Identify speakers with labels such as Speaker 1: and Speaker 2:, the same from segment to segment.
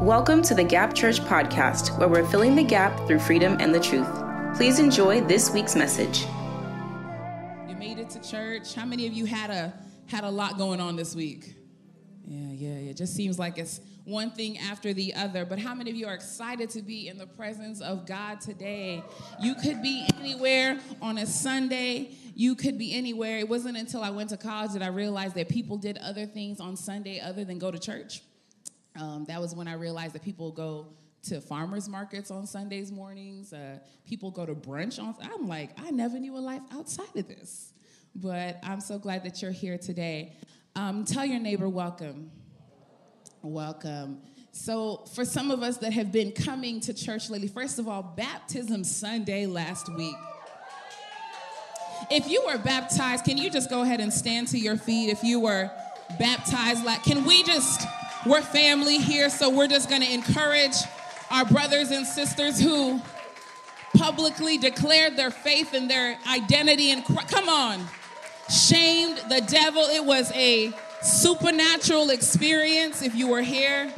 Speaker 1: Welcome to the Gap Church podcast, where we're filling the gap through freedom and the truth. Please enjoy this week's message.
Speaker 2: You made it to church. How many of you had a had a lot going on this week? Yeah, yeah, yeah. It just seems like it's one thing after the other. But how many of you are excited to be in the presence of God today? You could be anywhere on a Sunday. You could be anywhere. It wasn't until I went to college that I realized that people did other things on Sunday other than go to church. Um, that was when I realized that people go to farmers markets on Sundays mornings. Uh, people go to brunch on. I'm like, I never knew a life outside of this. But I'm so glad that you're here today. Um, tell your neighbor, welcome. Welcome. So, for some of us that have been coming to church lately, first of all, Baptism Sunday last week. If you were baptized, can you just go ahead and stand to your feet? If you were baptized, like, can we just we're family here, so we're just going to encourage our brothers and sisters who publicly declared their faith and their identity Christ. Come on. Shamed the devil. It was a supernatural experience if you were here.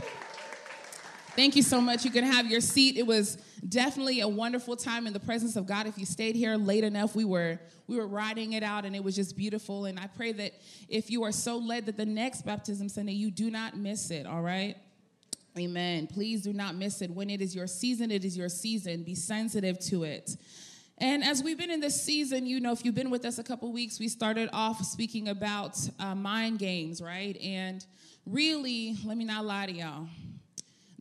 Speaker 2: Thank you so much. You can have your seat. It was definitely a wonderful time in the presence of God. If you stayed here late enough, we were we were riding it out and it was just beautiful. And I pray that if you are so led that the next baptism Sunday, you do not miss it, all right? Amen. Please do not miss it. When it is your season, it is your season. Be sensitive to it. And as we've been in this season, you know, if you've been with us a couple weeks, we started off speaking about uh, mind games, right? And really, let me not lie to y'all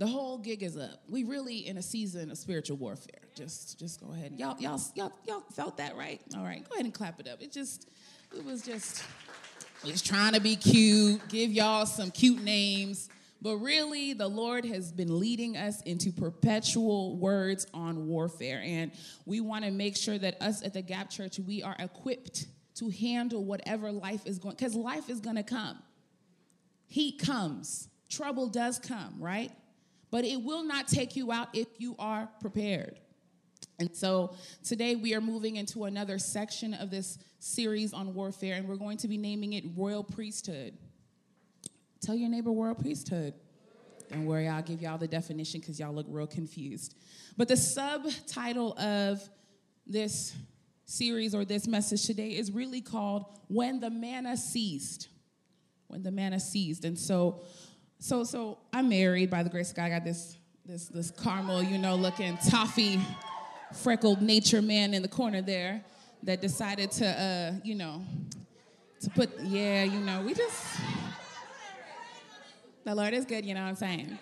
Speaker 2: the whole gig is up. We really in a season of spiritual warfare. Just just go ahead. Y'all y'all y'all y'all felt that right? All right. Go ahead and clap it up. It just it was just just trying to be cute, give y'all some cute names. But really, the Lord has been leading us into perpetual words on warfare. And we want to make sure that us at the Gap Church, we are equipped to handle whatever life is going, because life is going to come. Heat comes, trouble does come, right? But it will not take you out if you are prepared. And so today we are moving into another section of this series on warfare, and we're going to be naming it Royal Priesthood. Tell your neighbor Royal Priesthood. Don't worry, I'll give y'all the definition because y'all look real confused. But the subtitle of this series or this message today is really called When the Manna Ceased. When the Manna Ceased. And so so so I'm married by the grace of God. I got this this this caramel, you know, looking toffee freckled nature man in the corner there that decided to uh, you know, to put yeah, you know, we just the Lord is good, you know what I'm saying?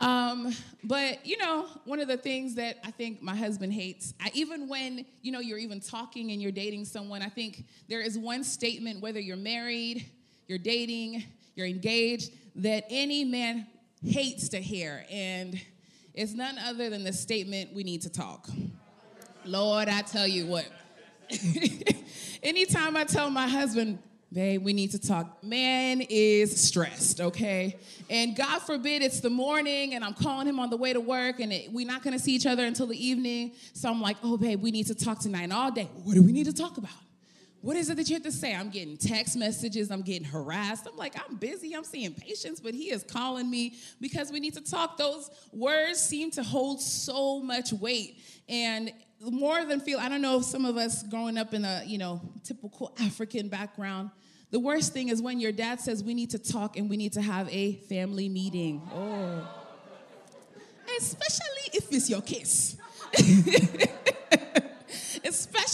Speaker 2: Um, but you know, one of the things that I think my husband hates, I, even when you know you're even talking and you're dating someone, I think there is one statement, whether you're married, you're dating, you're engaged, that any man hates to hear. And it's none other than the statement, we need to talk. Lord, I tell you what. Anytime I tell my husband, babe, we need to talk, man is stressed, okay? And God forbid it's the morning and I'm calling him on the way to work and it, we're not gonna see each other until the evening. So I'm like, oh, babe, we need to talk tonight. And all day, what do we need to talk about? What is it that you have to say? I'm getting text messages, I'm getting harassed. I'm like, I'm busy, I'm seeing patients, but he is calling me because we need to talk. Those words seem to hold so much weight. And more than feel, I don't know if some of us growing up in a, you know, typical African background, the worst thing is when your dad says we need to talk and we need to have a family meeting. Oh. Especially if it's your kiss.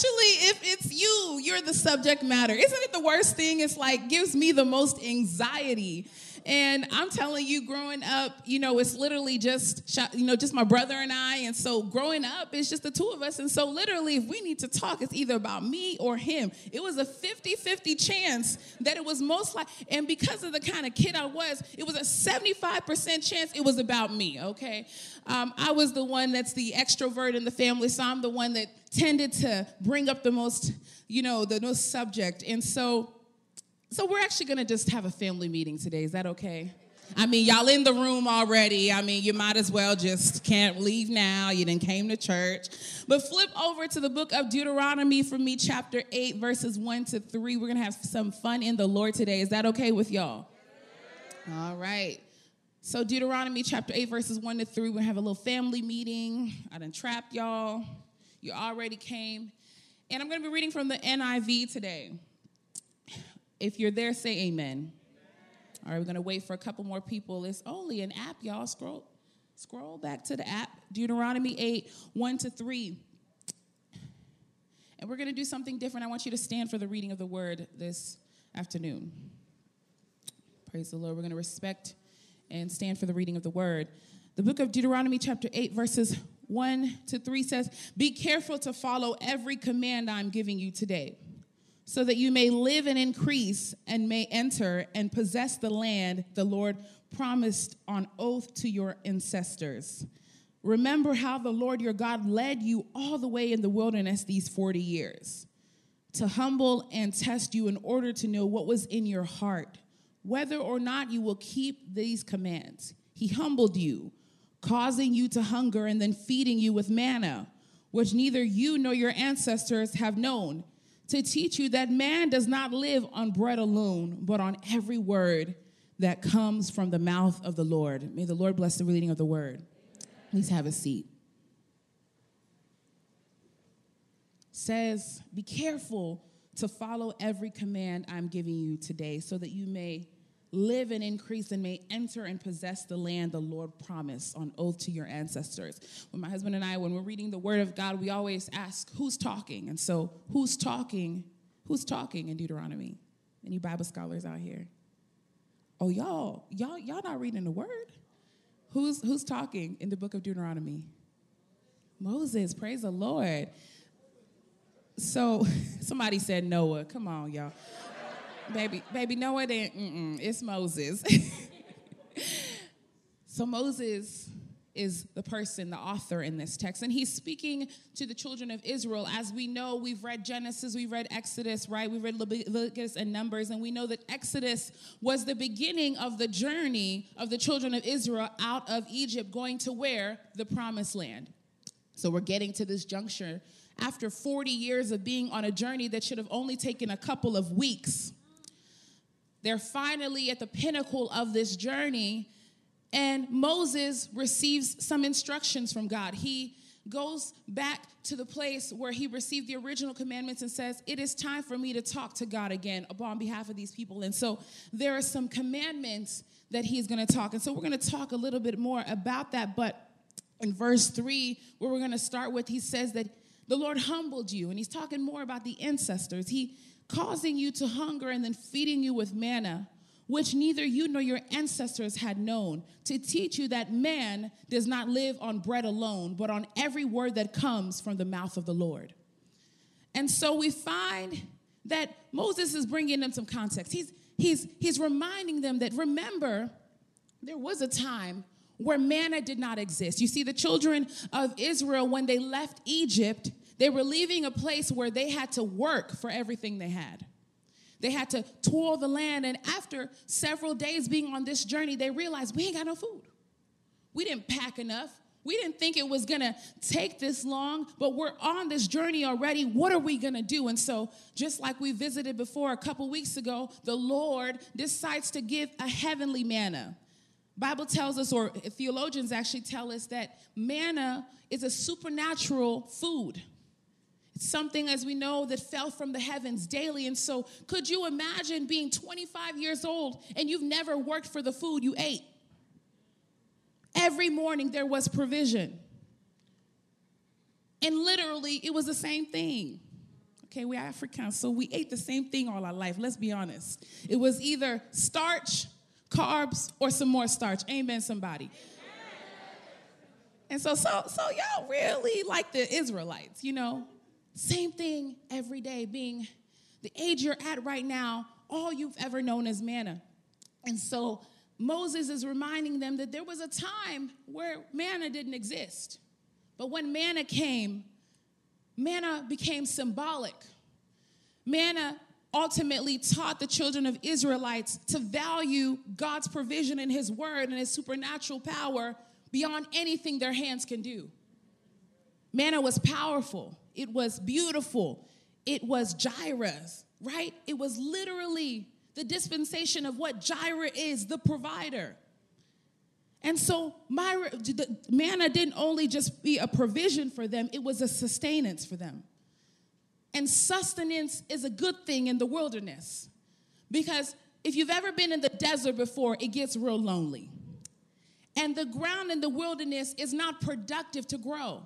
Speaker 2: especially if it's you, you're the subject matter. Isn't it the worst thing? It's like gives me the most anxiety. And I'm telling you, growing up, you know, it's literally just, you know, just my brother and I. And so growing up, it's just the two of us. And so literally, if we need to talk, it's either about me or him. It was a 50 50 chance that it was most like, and because of the kind of kid I was, it was a 75% chance it was about me, okay? Um, I was the one that's the extrovert in the family, so I'm the one that tended to bring up the most, you know, the most subject. And so, so we're actually gonna just have a family meeting today. Is that okay? I mean, y'all in the room already. I mean, you might as well just can't leave now. You didn't came to church. But flip over to the book of Deuteronomy for me, chapter 8, verses 1 to 3. We're gonna have some fun in the Lord today. Is that okay with y'all? All right. So, Deuteronomy chapter 8, verses 1 to 3, we're going to have a little family meeting. I done trapped y'all. You already came. And I'm going to be reading from the NIV today. If you're there, say amen. All right, we're going to wait for a couple more people. It's only an app, y'all. Scroll, scroll back to the app. Deuteronomy 8, 1 to 3. And we're going to do something different. I want you to stand for the reading of the word this afternoon. Praise the Lord. We're going to respect and stand for the reading of the word. The book of Deuteronomy, chapter 8, verses 1 to 3 says, Be careful to follow every command I'm giving you today, so that you may live and increase and may enter and possess the land the Lord promised on oath to your ancestors. Remember how the Lord your God led you all the way in the wilderness these 40 years to humble and test you in order to know what was in your heart whether or not you will keep these commands. He humbled you, causing you to hunger and then feeding you with manna, which neither you nor your ancestors have known, to teach you that man does not live on bread alone, but on every word that comes from the mouth of the Lord. May the Lord bless the reading of the word. Please have a seat. Says, be careful to follow every command I'm giving you today so that you may live and increase and may enter and possess the land the Lord promised on oath to your ancestors. When my husband and I, when we're reading the word of God, we always ask, who's talking? And so, who's talking? Who's talking in Deuteronomy? Any Bible scholars out here? Oh, y'all, y'all, y'all not reading the word? Who's who's talking in the book of Deuteronomy? Moses, praise the Lord. So somebody said Noah. Come on, y'all baby, baby, no, it ain't. It's Moses. so Moses is the person, the author in this text. And he's speaking to the children of Israel. As we know, we've read Genesis, we've read Exodus, right? We've read Leviticus and Numbers, and we know that Exodus was the beginning of the journey of the children of Israel out of Egypt, going to where? The promised land. So we're getting to this juncture after 40 years of being on a journey that should have only taken a couple of weeks they're finally at the pinnacle of this journey, and Moses receives some instructions from God. He goes back to the place where he received the original commandments and says, It is time for me to talk to God again upon behalf of these people. And so there are some commandments that he's going to talk. And so we're going to talk a little bit more about that. But in verse three, where we're going to start with, he says that the Lord humbled you. And he's talking more about the ancestors. He causing you to hunger and then feeding you with manna, which neither you nor your ancestors had known, to teach you that man does not live on bread alone, but on every word that comes from the mouth of the Lord. And so we find that Moses is bringing them some context. He's, he's, he's reminding them that remember, there was a time where manna did not exist. You see, the children of Israel, when they left Egypt, they were leaving a place where they had to work for everything they had. They had to toil the land. And after several days being on this journey, they realized we ain't got no food. We didn't pack enough. We didn't think it was gonna take this long, but we're on this journey already. What are we gonna do? And so, just like we visited before a couple weeks ago, the Lord decides to give a heavenly manna. Bible tells us, or theologians actually tell us, that manna is a supernatural food. Something, as we know, that fell from the heavens daily. And so, could you imagine being 25 years old and you've never worked for the food you ate? Every morning there was provision. And literally, it was the same thing. Okay, we're Africans, so we ate the same thing all our life. Let's be honest. It was either starch, carbs, or some more starch. Amen, somebody. And so, so, so y'all really like the Israelites, you know? Same thing every day, being the age you're at right now, all you've ever known is manna. And so Moses is reminding them that there was a time where manna didn't exist. But when manna came, manna became symbolic. Manna ultimately taught the children of Israelites to value God's provision and his word and his supernatural power beyond anything their hands can do. Manna was powerful. It was beautiful. It was Jireh's, right? It was literally the dispensation of what Jireh is, the provider. And so my manna didn't only just be a provision for them, it was a sustenance for them. And sustenance is a good thing in the wilderness. Because if you've ever been in the desert before, it gets real lonely. And the ground in the wilderness is not productive to grow.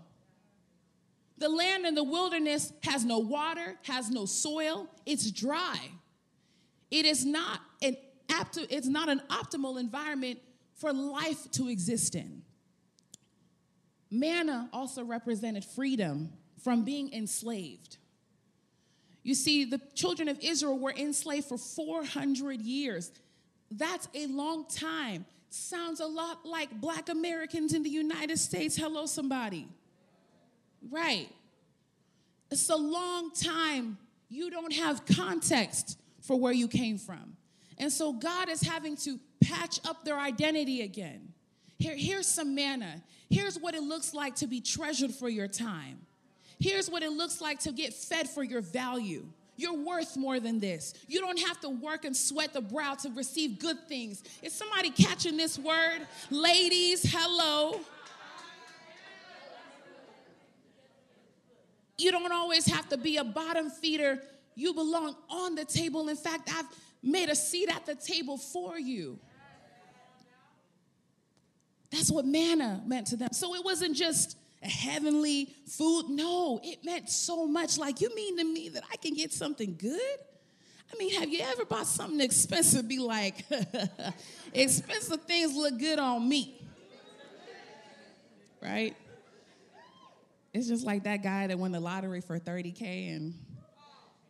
Speaker 2: The land in the wilderness has no water, has no soil, it's dry. It is not an apt, it's not an optimal environment for life to exist in. Manna also represented freedom from being enslaved. You see, the children of Israel were enslaved for 400 years. That's a long time. Sounds a lot like black Americans in the United States. Hello, somebody. Right. It's a long time. You don't have context for where you came from. And so God is having to patch up their identity again. Here, here's some manna. Here's what it looks like to be treasured for your time. Here's what it looks like to get fed for your value. You're worth more than this. You don't have to work and sweat the brow to receive good things. Is somebody catching this word? Ladies, hello. You don't always have to be a bottom feeder. You belong on the table. In fact, I've made a seat at the table for you. That's what manna meant to them. So it wasn't just a heavenly food. No, it meant so much. Like, you mean to me that I can get something good? I mean, have you ever bought something expensive? Be like, expensive things look good on me. Right? It's just like that guy that won the lottery for 30K and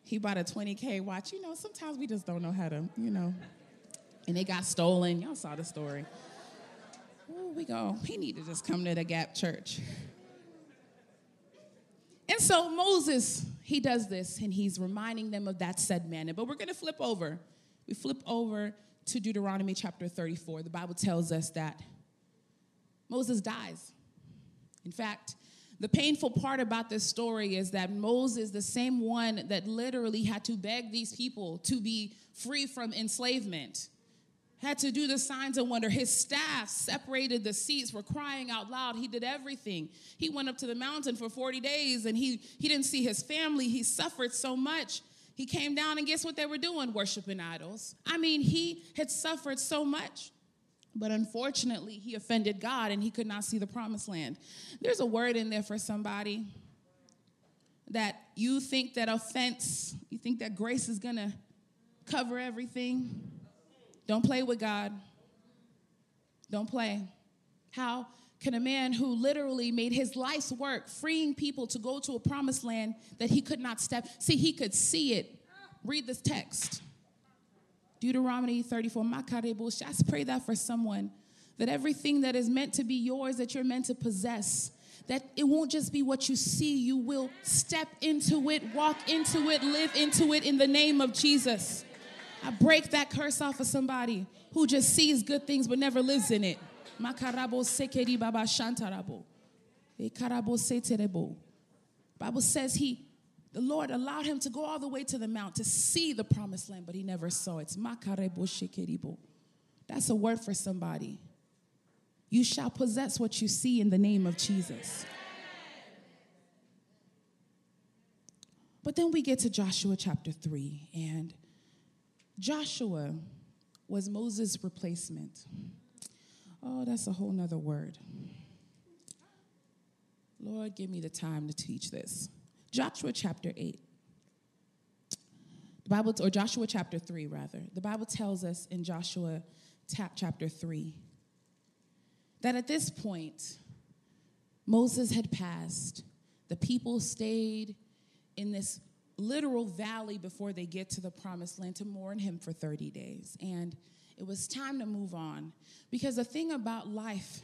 Speaker 2: he bought a 20K watch. You know, sometimes we just don't know how to, you know. And it got stolen. Y'all saw the story. Oh, we go. He need to just come to the Gap Church. And so Moses, he does this and he's reminding them of that said manna. But we're going to flip over. We flip over to Deuteronomy chapter 34. The Bible tells us that Moses dies. In fact, the painful part about this story is that Moses, the same one that literally had to beg these people to be free from enslavement, had to do the signs and wonder. His staff separated the seats, were crying out loud. He did everything. He went up to the mountain for 40 days and he, he didn't see his family. He suffered so much. He came down and guess what they were doing? Worshiping idols. I mean, he had suffered so much. But unfortunately, he offended God and he could not see the promised land. There's a word in there for somebody that you think that offense, you think that grace is gonna cover everything. Don't play with God. Don't play. How can a man who literally made his life's work freeing people to go to a promised land that he could not step? See, he could see it. Read this text. Deuteronomy 34, Makarebo. I pray that for someone, that everything that is meant to be yours, that you're meant to possess, that it won't just be what you see, you will step into it, walk into it, live into it in the name of Jesus. I break that curse off of somebody who just sees good things but never lives in it. Makarabo sekeri baba shantarabo. Bible says he the Lord allowed him to go all the way to the mount to see the promised land, but he never saw it. That's a word for somebody. You shall possess what you see in the name of Jesus. But then we get to Joshua chapter 3, and Joshua was Moses' replacement. Oh, that's a whole nother word. Lord, give me the time to teach this. Joshua chapter 8. The Bible, or Joshua chapter 3, rather. The Bible tells us in Joshua chapter 3 that at this point, Moses had passed. The people stayed in this literal valley before they get to the promised land to mourn him for 30 days. And it was time to move on. Because the thing about life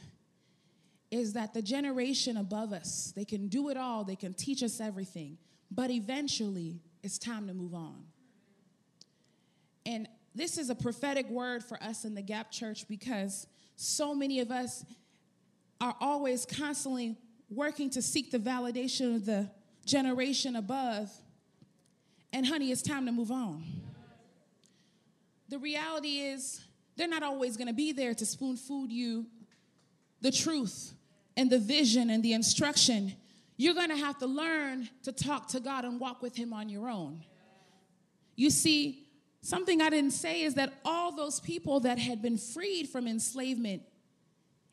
Speaker 2: is that the generation above us, they can do it all, they can teach us everything, but eventually it's time to move on. And this is a prophetic word for us in the Gap Church because so many of us are always constantly working to seek the validation of the generation above. And honey, it's time to move on. The reality is, they're not always gonna be there to spoon food you the truth and the vision and the instruction, you're going to have to learn to talk to God and walk with Him on your own. You see, something I didn't say is that all those people that had been freed from enslavement,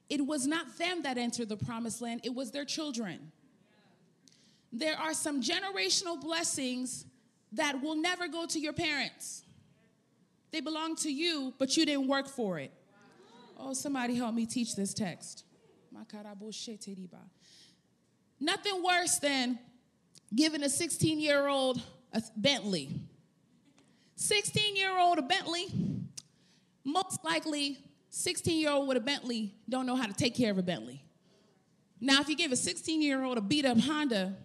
Speaker 2: it was not them that entered the promised land, it was their children. There are some generational blessings that will never go to your parents. They belong to you, but you didn't work for it. Oh, somebody help me teach this text. Nothing worse than giving a 16 year old a Bentley. 16 year old a Bentley, most likely 16 year old with a Bentley don't know how to take care of a Bentley. Now, if you give a 16 year old a beat up Honda,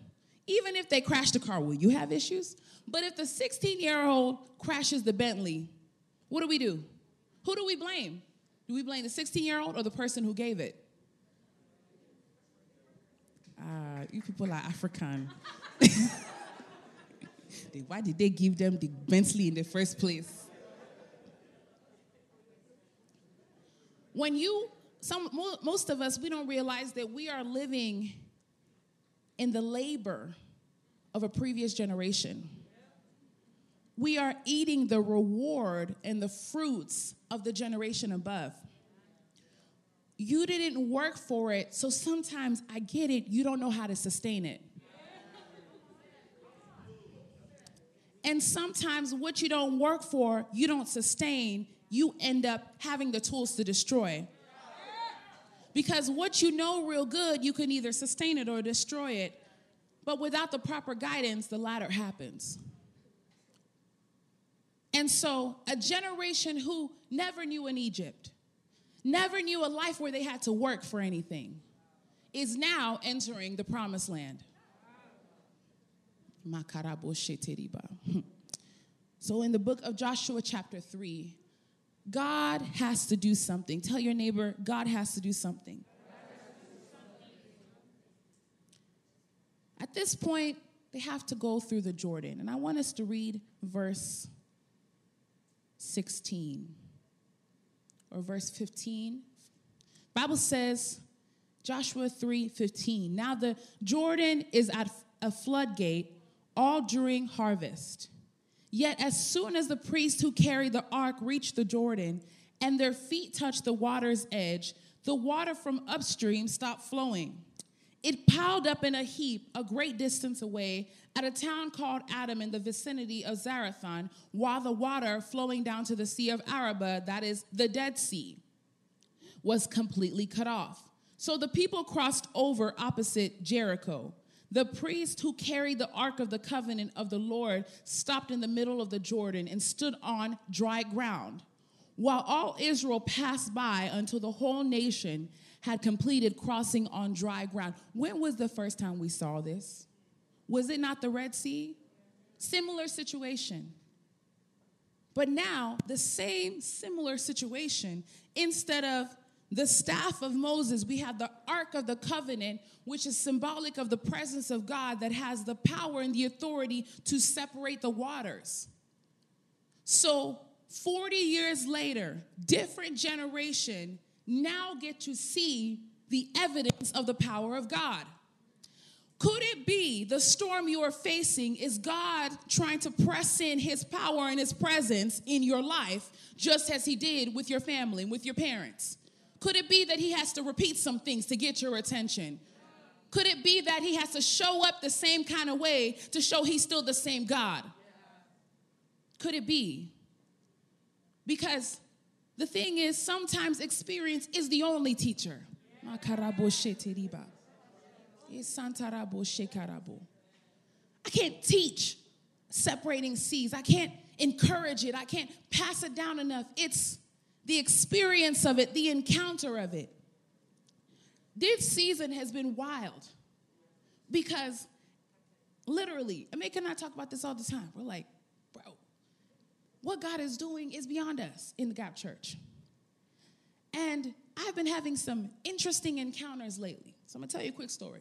Speaker 2: even if they crash the car, will you have issues? But if the 16 year old crashes the Bentley, what do we do? Who do we blame? Do we blame the 16 year old or the person who gave it? Ah, uh, you people are African. Why did they give them the Bentley in the first place? When you, some, most of us, we don't realize that we are living in the labor of a previous generation. We are eating the reward and the fruits of the generation above. You didn't work for it, so sometimes I get it, you don't know how to sustain it. And sometimes what you don't work for, you don't sustain, you end up having the tools to destroy. Because what you know real good, you can either sustain it or destroy it. But without the proper guidance, the latter happens. And so, a generation who never knew in Egypt, never knew a life where they had to work for anything, is now entering the promised land. So, in the book of Joshua, chapter 3, God has to do something. Tell your neighbor, God has to do something. At this point, they have to go through the Jordan. And I want us to read verse 16 or verse 15. Bible says, Joshua 3 15. Now the Jordan is at a floodgate all during harvest. Yet as soon as the priests who carried the ark reached the Jordan and their feet touched the water's edge, the water from upstream stopped flowing. It piled up in a heap a great distance away at a town called Adam in the vicinity of Zarethan, while the water flowing down to the Sea of Arabah, that is the Dead Sea, was completely cut off. So the people crossed over opposite Jericho. The priest who carried the ark of the covenant of the Lord stopped in the middle of the Jordan and stood on dry ground, while all Israel passed by until the whole nation had completed crossing on dry ground. When was the first time we saw this? Was it not the Red Sea? Similar situation. But now, the same similar situation, instead of the staff of Moses, we have the Ark of the Covenant, which is symbolic of the presence of God that has the power and the authority to separate the waters. So, 40 years later, different generation now get to see the evidence of the power of God. Could it be the storm you are facing is God trying to press in his power and his presence in your life, just as he did with your family, with your parents? Could it be that he has to repeat some things to get your attention? Could it be that he has to show up the same kind of way to show he's still the same God? Could it be? Because the thing is, sometimes experience is the only teacher. I can't teach separating seas. I can't encourage it. I can't pass it down enough. It's the experience of it, the encounter of it. This season has been wild because literally, Amika and I talk about this all the time. We're like, what God is doing is beyond us in the Gap Church. And I've been having some interesting encounters lately. So I'm gonna tell you a quick story.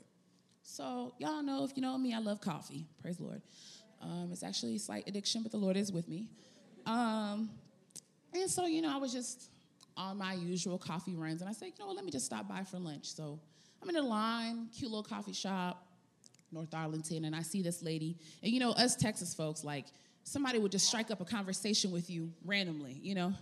Speaker 2: So, y'all know, if you know me, I love coffee. Praise the Lord. Um, it's actually a slight addiction, but the Lord is with me. Um, and so, you know, I was just on my usual coffee runs, and I said, you know what, let me just stop by for lunch. So I'm in a line, cute little coffee shop, North Arlington, and I see this lady. And you know, us Texas folks, like somebody would just strike up a conversation with you randomly, you know?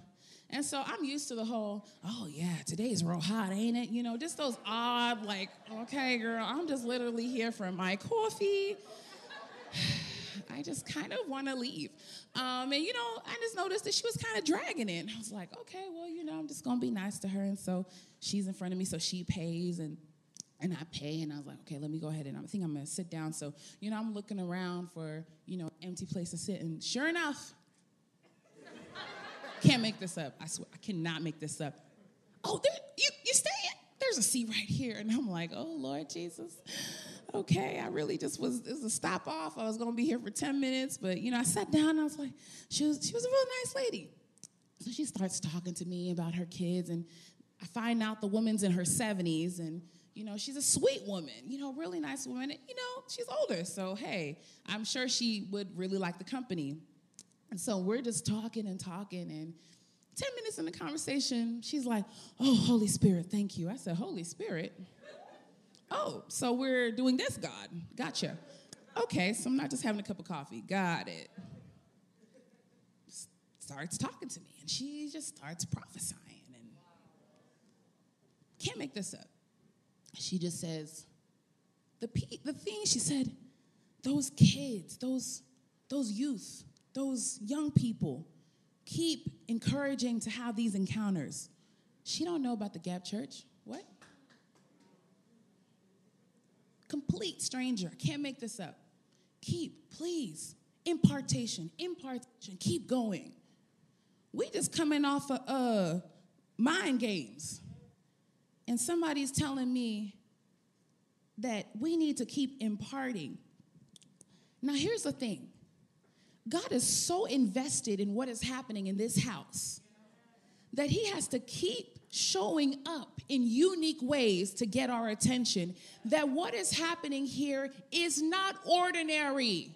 Speaker 2: And so I'm used to the whole, oh yeah, today's real hot, ain't it? You know, just those odd, like, okay, girl, I'm just literally here for my coffee. I just kind of want to leave. Um, and, you know, I just noticed that she was kind of dragging it. I was like, okay, well, you know, I'm just to be nice to her. And so she's in front of me, so she pays and and I pay, and I was like, okay, let me go ahead and I think I'm gonna sit down. So, you know, I'm looking around for, you know, empty place to sit, and sure enough, can't make this up. I swear, I cannot make this up. Oh, there, you, you staying? There's a seat right here. And I'm like, oh, Lord Jesus. Okay, I really just was, it was a stop off. I was gonna be here for 10 minutes, but you know, I sat down and I was like, she was, she was a real nice lady. So she starts talking to me about her kids, and I find out the woman's in her 70s, and you know, she's a sweet woman, you know, really nice woman. You know, she's older, so hey, I'm sure she would really like the company. And so we're just talking and talking, and 10 minutes in the conversation, she's like, Oh, Holy Spirit, thank you. I said, Holy Spirit? Oh, so we're doing this, God. Gotcha. Okay, so I'm not just having a cup of coffee. Got it. Starts talking to me, and she just starts prophesying. And can't make this up. She just says, the, the thing she said, those kids, those, those youth, those young people keep encouraging to have these encounters. She don't know about the Gap Church. What? Complete stranger. Can't make this up. Keep, please. Impartation, impartation. Keep going. We just coming off of uh, mind games. And somebody's telling me that we need to keep imparting. Now, here's the thing God is so invested in what is happening in this house that He has to keep showing up in unique ways to get our attention. That what is happening here is not ordinary.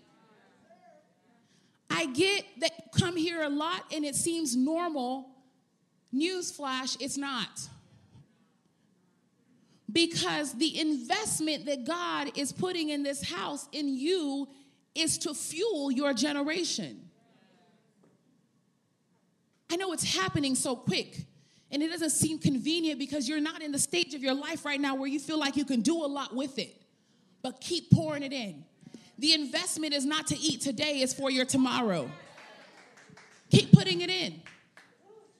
Speaker 2: I get that come here a lot and it seems normal. Newsflash, it's not. Because the investment that God is putting in this house in you is to fuel your generation. I know it's happening so quick. And it doesn't seem convenient because you're not in the stage of your life right now where you feel like you can do a lot with it. But keep pouring it in. The investment is not to eat today, it's for your tomorrow. Keep putting it in.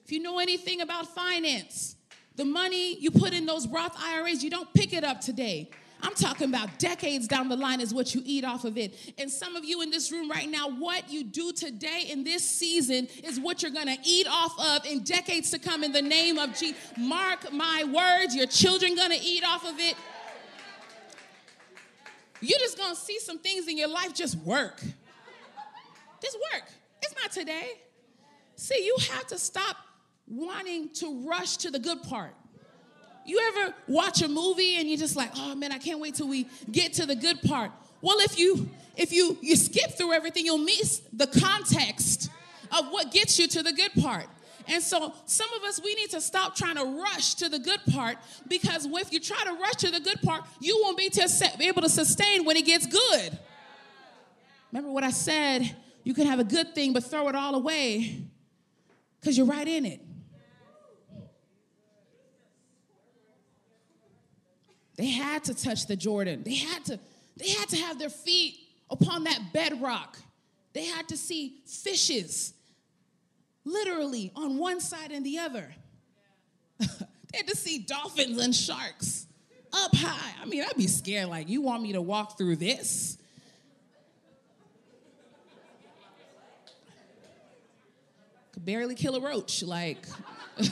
Speaker 2: If you know anything about finance, the money you put in those Roth IRAs, you don't pick it up today. I'm talking about decades down the line is what you eat off of it. And some of you in this room right now, what you do today in this season is what you're going to eat off of in decades to come in the name of Jesus. Mark my words, your children going to eat off of it. You're just going to see some things in your life just work. Just work. It's not today. See, you have to stop wanting to rush to the good part. You ever watch a movie and you're just like, oh man, I can't wait till we get to the good part. Well, if you if you you skip through everything, you'll miss the context of what gets you to the good part. And so some of us we need to stop trying to rush to the good part because if you try to rush to the good part, you won't be, be able to sustain when it gets good. Remember what I said? You can have a good thing but throw it all away because you're right in it. They had to touch the Jordan. They had to, they had to have their feet upon that bedrock. They had to see fishes literally on one side and the other. they had to see dolphins and sharks up high. I mean, I'd be scared like, you want me to walk through this? Could barely kill a roach. Like,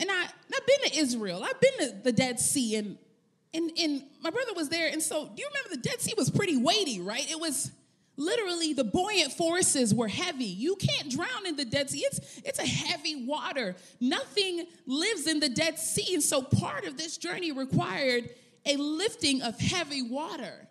Speaker 2: And I, I've been to Israel. I've been to the Dead Sea, and, and, and my brother was there. And so, do you remember the Dead Sea was pretty weighty, right? It was literally the buoyant forces were heavy. You can't drown in the Dead Sea. It's, it's a heavy water. Nothing lives in the Dead Sea. And so, part of this journey required a lifting of heavy water.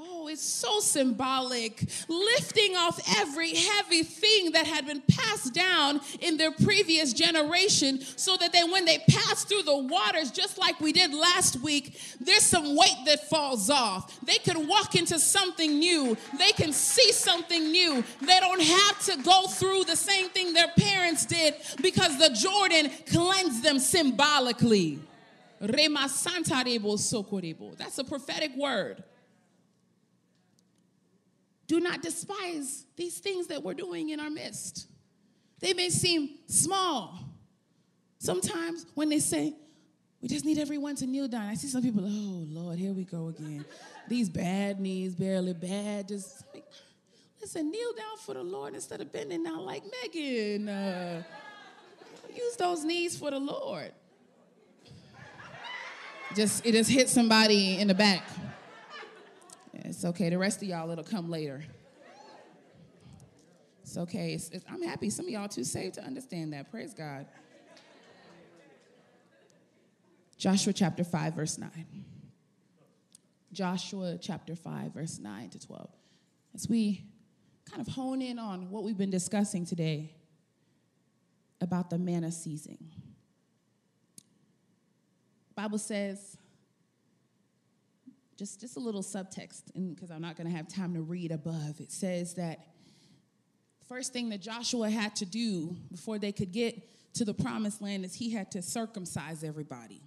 Speaker 2: Oh, it's so symbolic, lifting off every heavy thing that had been passed down in their previous generation so that they, when they pass through the waters, just like we did last week, there's some weight that falls off. They can walk into something new, they can see something new. They don't have to go through the same thing their parents did because the Jordan cleansed them symbolically. That's a prophetic word. Do not despise these things that we're doing in our midst. They may seem small. Sometimes when they say, we just need everyone to kneel down, I see some people, oh Lord, here we go again. These bad knees, barely bad. Just listen, kneel down for the Lord instead of bending down like Megan. Uh, use those knees for the Lord. Just it just hit somebody in the back. It's okay. The rest of y'all, it'll come later. It's okay. It's, it's, I'm happy some of y'all too saved to understand that. Praise God. Joshua chapter 5, verse 9. Joshua chapter 5, verse 9 to 12. As we kind of hone in on what we've been discussing today about the manna season. Bible says just, just a little subtext, because I'm not going to have time to read above. It says that first thing that Joshua had to do before they could get to the promised land is he had to circumcise everybody.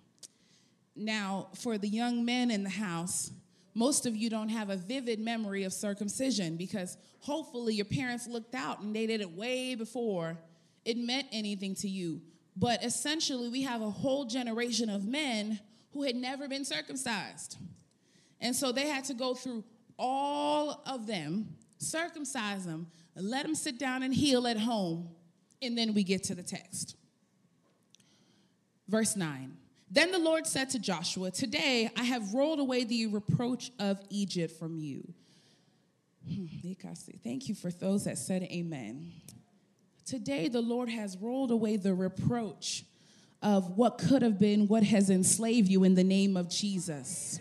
Speaker 2: Now, for the young men in the house, most of you don't have a vivid memory of circumcision because hopefully your parents looked out and they did it way before it meant anything to you. But essentially, we have a whole generation of men who had never been circumcised. And so they had to go through all of them, circumcise them, let them sit down and heal at home, and then we get to the text. Verse 9 Then the Lord said to Joshua, Today I have rolled away the reproach of Egypt from you. Hmm, Thank you for those that said amen. Today the Lord has rolled away the reproach of what could have been, what has enslaved you in the name of Jesus.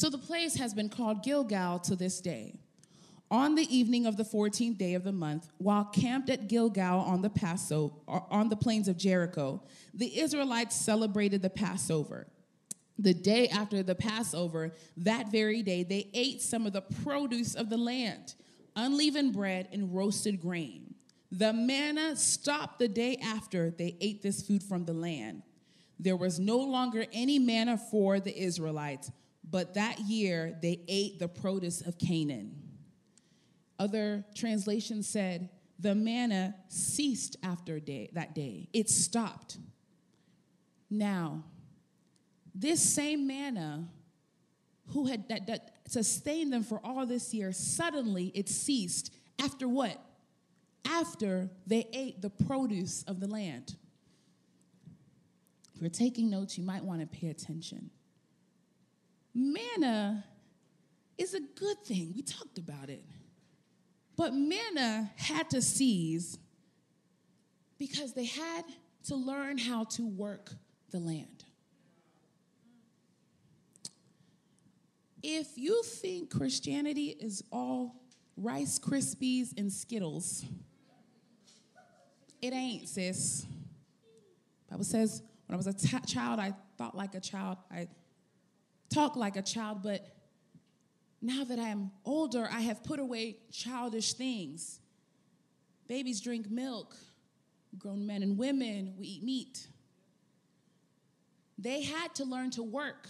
Speaker 2: So the place has been called Gilgal to this day. On the evening of the 14th day of the month, while camped at Gilgal on the Passover, on the plains of Jericho, the Israelites celebrated the Passover. The day after the Passover, that very day, they ate some of the produce of the land, unleavened bread and roasted grain. The manna stopped the day after they ate this food from the land. There was no longer any manna for the Israelites but that year they ate the produce of Canaan. Other translations said the manna ceased after day, that day, it stopped. Now, this same manna who had that, that sustained them for all this year, suddenly it ceased after what? After they ate the produce of the land. If you're taking notes, you might want to pay attention manna is a good thing. We talked about it. But manna had to cease because they had to learn how to work the land. If you think Christianity is all Rice Krispies and Skittles, it ain't, sis. Bible says, when I was a t- child, I thought like a child. I talk like a child, but now that I'm older, I have put away childish things. Babies drink milk, grown men and women, we eat meat. They had to learn to work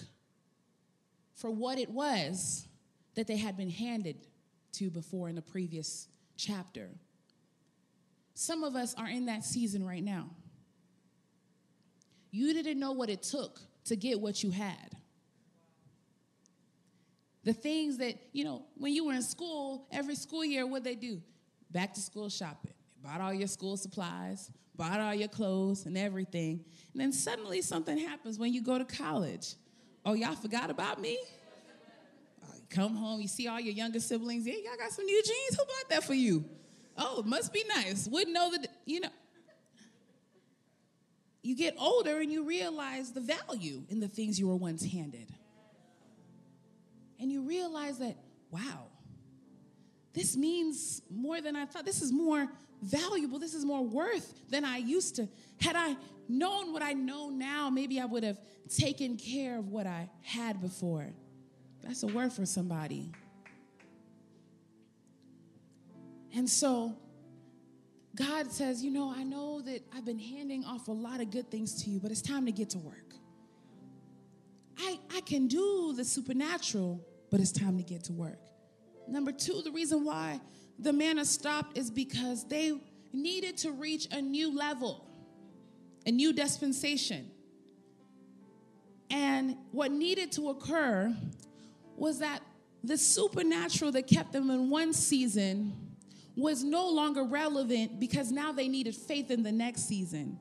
Speaker 2: for what it was that they had been handed to before in the previous chapter. Some of us are in that season right now. You didn't know what it took to get what you had. The things that, you know, when you were in school, every school year, what they do? Back to school shopping. They bought all your school supplies, bought all your clothes and everything. And then suddenly something happens when you go to college. Oh, y'all forgot about me? Uh, come home, you see all your younger siblings. Yeah, y'all got some new jeans. Who bought that for you? Oh, it must be nice. Wouldn't know that, you know. You get older and you realize the value in the things you were once handed. And you realize that, wow, this means more than I thought. This is more valuable. This is more worth than I used to. Had I known what I know now, maybe I would have taken care of what I had before. That's a word for somebody. And so God says, You know, I know that I've been handing off a lot of good things to you, but it's time to get to work. I, I can do the supernatural, but it's time to get to work. Number two, the reason why the manna stopped is because they needed to reach a new level, a new dispensation. And what needed to occur was that the supernatural that kept them in one season was no longer relevant because now they needed faith in the next season.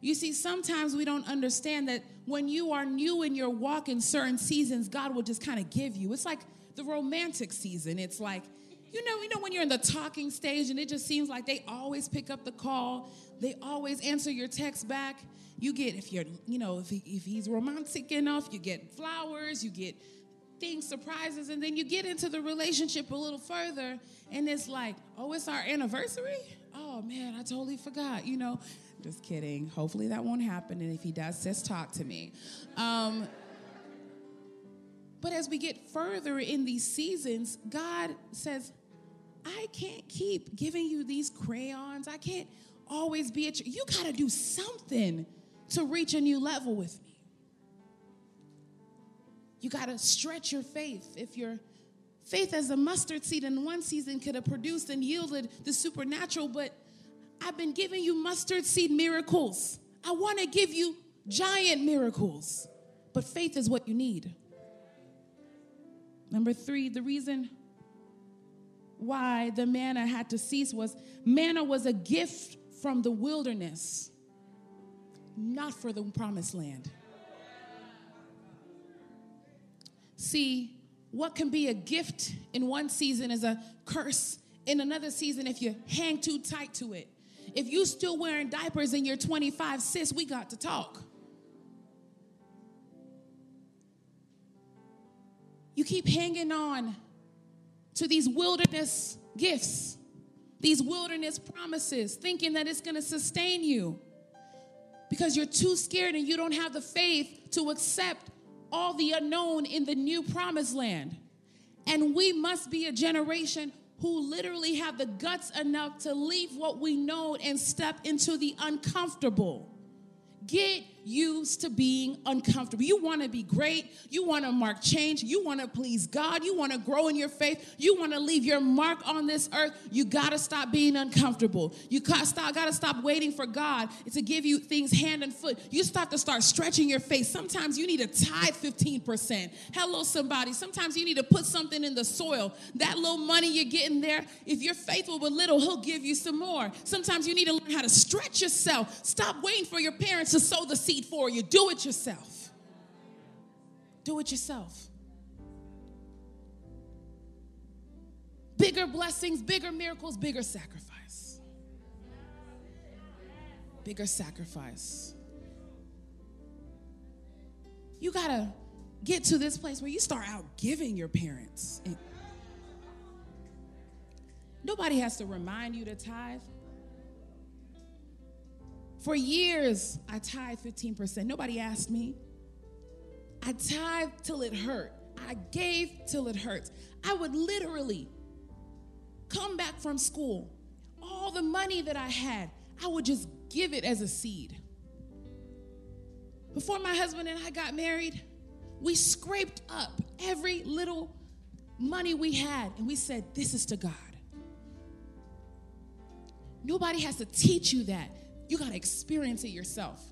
Speaker 2: You see, sometimes we don't understand that when you are new in your walk in certain seasons, God will just kind of give you. It's like the romantic season. It's like, you know, you know when you're in the talking stage and it just seems like they always pick up the call, they always answer your text back. You get if you're, you know, if he, if he's romantic enough, you get flowers, you get things, surprises, and then you get into the relationship a little further, and it's like, oh, it's our anniversary. Oh man, I totally forgot. You know, just kidding. Hopefully that won't happen, and if he does, just talk to me. Um, but as we get further in these seasons, God says, I can't keep giving you these crayons. I can't always be at you. You got to do something to reach a new level with me. You got to stretch your faith. If your faith as a mustard seed in one season could have produced and yielded the supernatural, but I've been giving you mustard seed miracles. I want to give you giant miracles, but faith is what you need. Number three, the reason why the manna had to cease was manna was a gift from the wilderness, not for the promised land. See, what can be a gift in one season is a curse in another season if you hang too tight to it. If you still wearing diapers and you're 25, sis, we got to talk. You keep hanging on to these wilderness gifts, these wilderness promises, thinking that it's going to sustain you because you're too scared and you don't have the faith to accept all the unknown in the new promised land. And we must be a generation who literally have the guts enough to leave what we know and step into the uncomfortable. Get used to being uncomfortable. You want to be great. You want to mark change. You want to please God. You want to grow in your faith. You want to leave your mark on this earth. You got to stop being uncomfortable. You got to stop waiting for God to give you things hand and foot. You start to start stretching your faith. Sometimes you need to tithe 15%. Hello, somebody. Sometimes you need to put something in the soil. That little money you're getting there, if you're faithful with little, He'll give you some more. Sometimes you need to learn how to stretch yourself. Stop waiting for your parents to sow the seed seed for you. Do it yourself. Do it yourself. Bigger blessings, bigger miracles, bigger sacrifice. Bigger sacrifice. You got to get to this place where you start out giving your parents. Nobody has to remind you to tithe. For years, I tithe 15%. Nobody asked me. I tithed till it hurt. I gave till it hurts. I would literally come back from school, all the money that I had, I would just give it as a seed. Before my husband and I got married, we scraped up every little money we had and we said, This is to God. Nobody has to teach you that. You got to experience it yourself.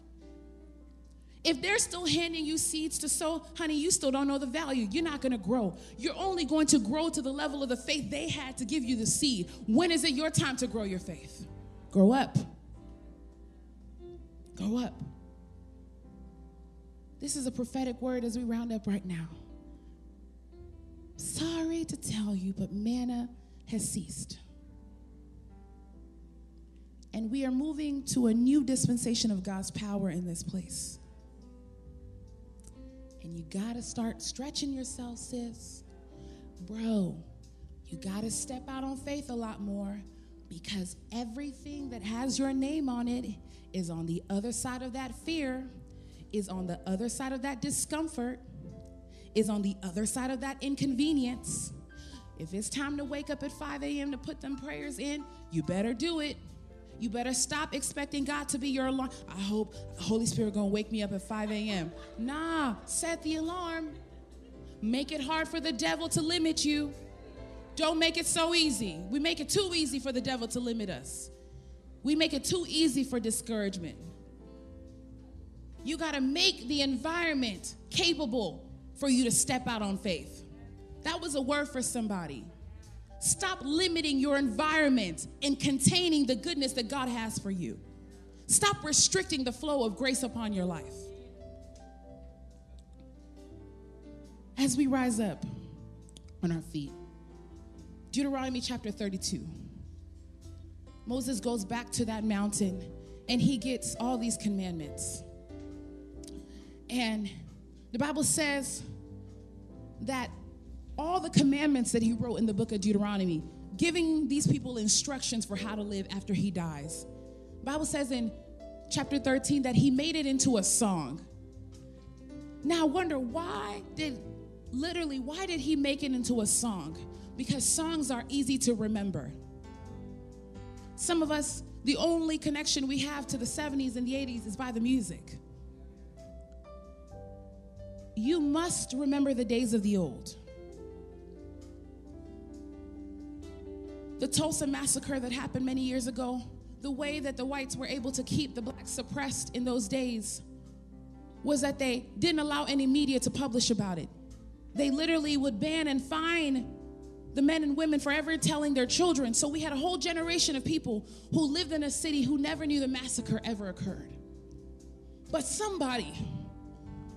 Speaker 2: If they're still handing you seeds to sow, honey, you still don't know the value. You're not going to grow. You're only going to grow to the level of the faith they had to give you the seed. When is it your time to grow your faith? Grow up. Grow up. This is a prophetic word as we round up right now. Sorry to tell you, but manna has ceased. And we are moving to a new dispensation of God's power in this place. And you got to start stretching yourself, sis. bro, you got to step out on faith a lot more because everything that has your name on it is on the other side of that fear, is on the other side of that discomfort, is on the other side of that inconvenience. If it's time to wake up at 5 a.m. to put them prayers in, you better do it. You better stop expecting God to be your alarm. I hope Holy Spirit gonna wake me up at 5 a.m. Nah, set the alarm. Make it hard for the devil to limit you. Don't make it so easy. We make it too easy for the devil to limit us. We make it too easy for discouragement. You got to make the environment capable for you to step out on faith. That was a word for somebody. Stop limiting your environment and containing the goodness that God has for you. Stop restricting the flow of grace upon your life. As we rise up on our feet, Deuteronomy chapter 32. Moses goes back to that mountain and he gets all these commandments. And the Bible says that all the commandments that he wrote in the book of Deuteronomy, giving these people instructions for how to live after he dies. The Bible says in chapter 13 that he made it into a song. Now I wonder why did literally why did he make it into a song? because songs are easy to remember. Some of us, the only connection we have to the 70s and the 80s is by the music. You must remember the days of the old. The Tulsa massacre that happened many years ago, the way that the whites were able to keep the blacks suppressed in those days was that they didn't allow any media to publish about it. They literally would ban and fine the men and women forever telling their children. So we had a whole generation of people who lived in a city who never knew the massacre ever occurred. But somebody,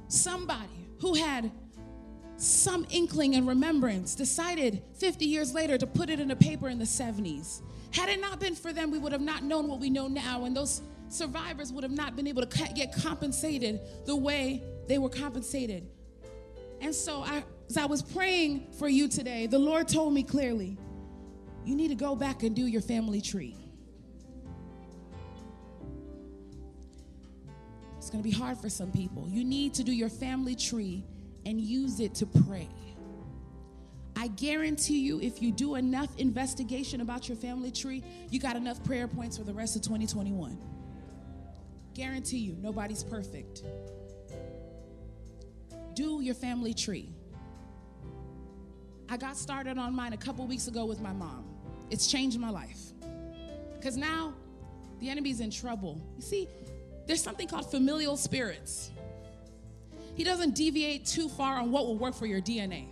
Speaker 2: somebody who had some inkling and remembrance decided 50 years later to put it in a paper in the 70s. Had it not been for them, we would have not known what we know now, and those survivors would have not been able to get compensated the way they were compensated. And so I as I was praying for you today, the Lord told me clearly, you need to go back and do your family tree. It's going to be hard for some people. You need to do your family tree and use it to pray. I guarantee you, if you do enough investigation about your family tree, you got enough prayer points for the rest of 2021. Guarantee you, nobody's perfect. Do your family tree. I got started on mine a couple weeks ago with my mom. It's changed my life. Because now the enemy's in trouble. You see, there's something called familial spirits. He doesn't deviate too far on what will work for your DNA.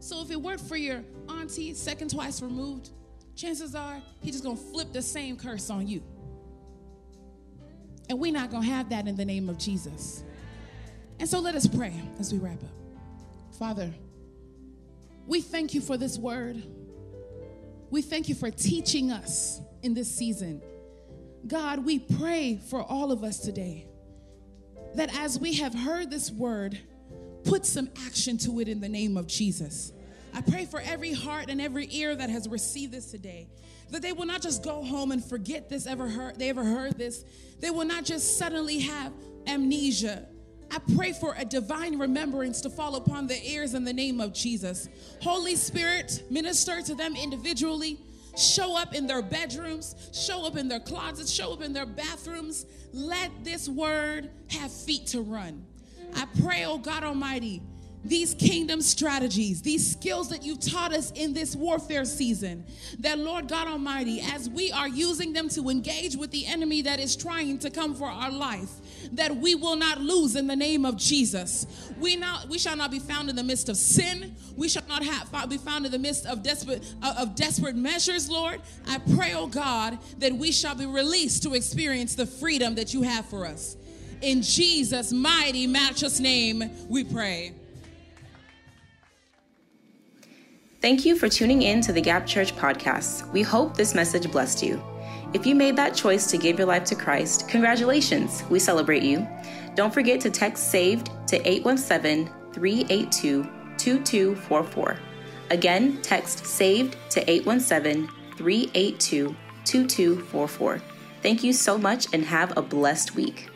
Speaker 2: So if it worked for your auntie, second twice removed, chances are he's just gonna flip the same curse on you. And we're not gonna have that in the name of Jesus. And so let us pray as we wrap up. Father, we thank you for this word. We thank you for teaching us in this season. God, we pray for all of us today that as we have heard this word, put some action to it in the name of Jesus. I pray for every heart and every ear that has received this today that they will not just go home and forget this ever heard they ever heard this they will not just suddenly have amnesia I pray for a divine remembrance to fall upon their ears in the name of Jesus. Holy Spirit, minister to them individually. Show up in their bedrooms, show up in their closets, show up in their bathrooms. Let this word have feet to run. I pray, oh God Almighty, these kingdom strategies, these skills that you've taught us in this warfare season, that Lord God Almighty, as we are using them to engage with the enemy that is trying to come for our life, that we will not lose in the name of Jesus. We not we shall not be found in the midst of sin. We shall not have, be found in the midst of desperate of desperate measures, Lord. I pray, oh God, that we shall be released to experience the freedom that you have for us. In Jesus' mighty, matchless name, we pray.
Speaker 1: Thank you for tuning in to the Gap Church podcast. We hope this message blessed you. If you made that choice to give your life to Christ, congratulations. We celebrate you. Don't forget to text SAVED to 817 382 2244. Again, text SAVED to 817 382 2244. Thank you so much and have a blessed week.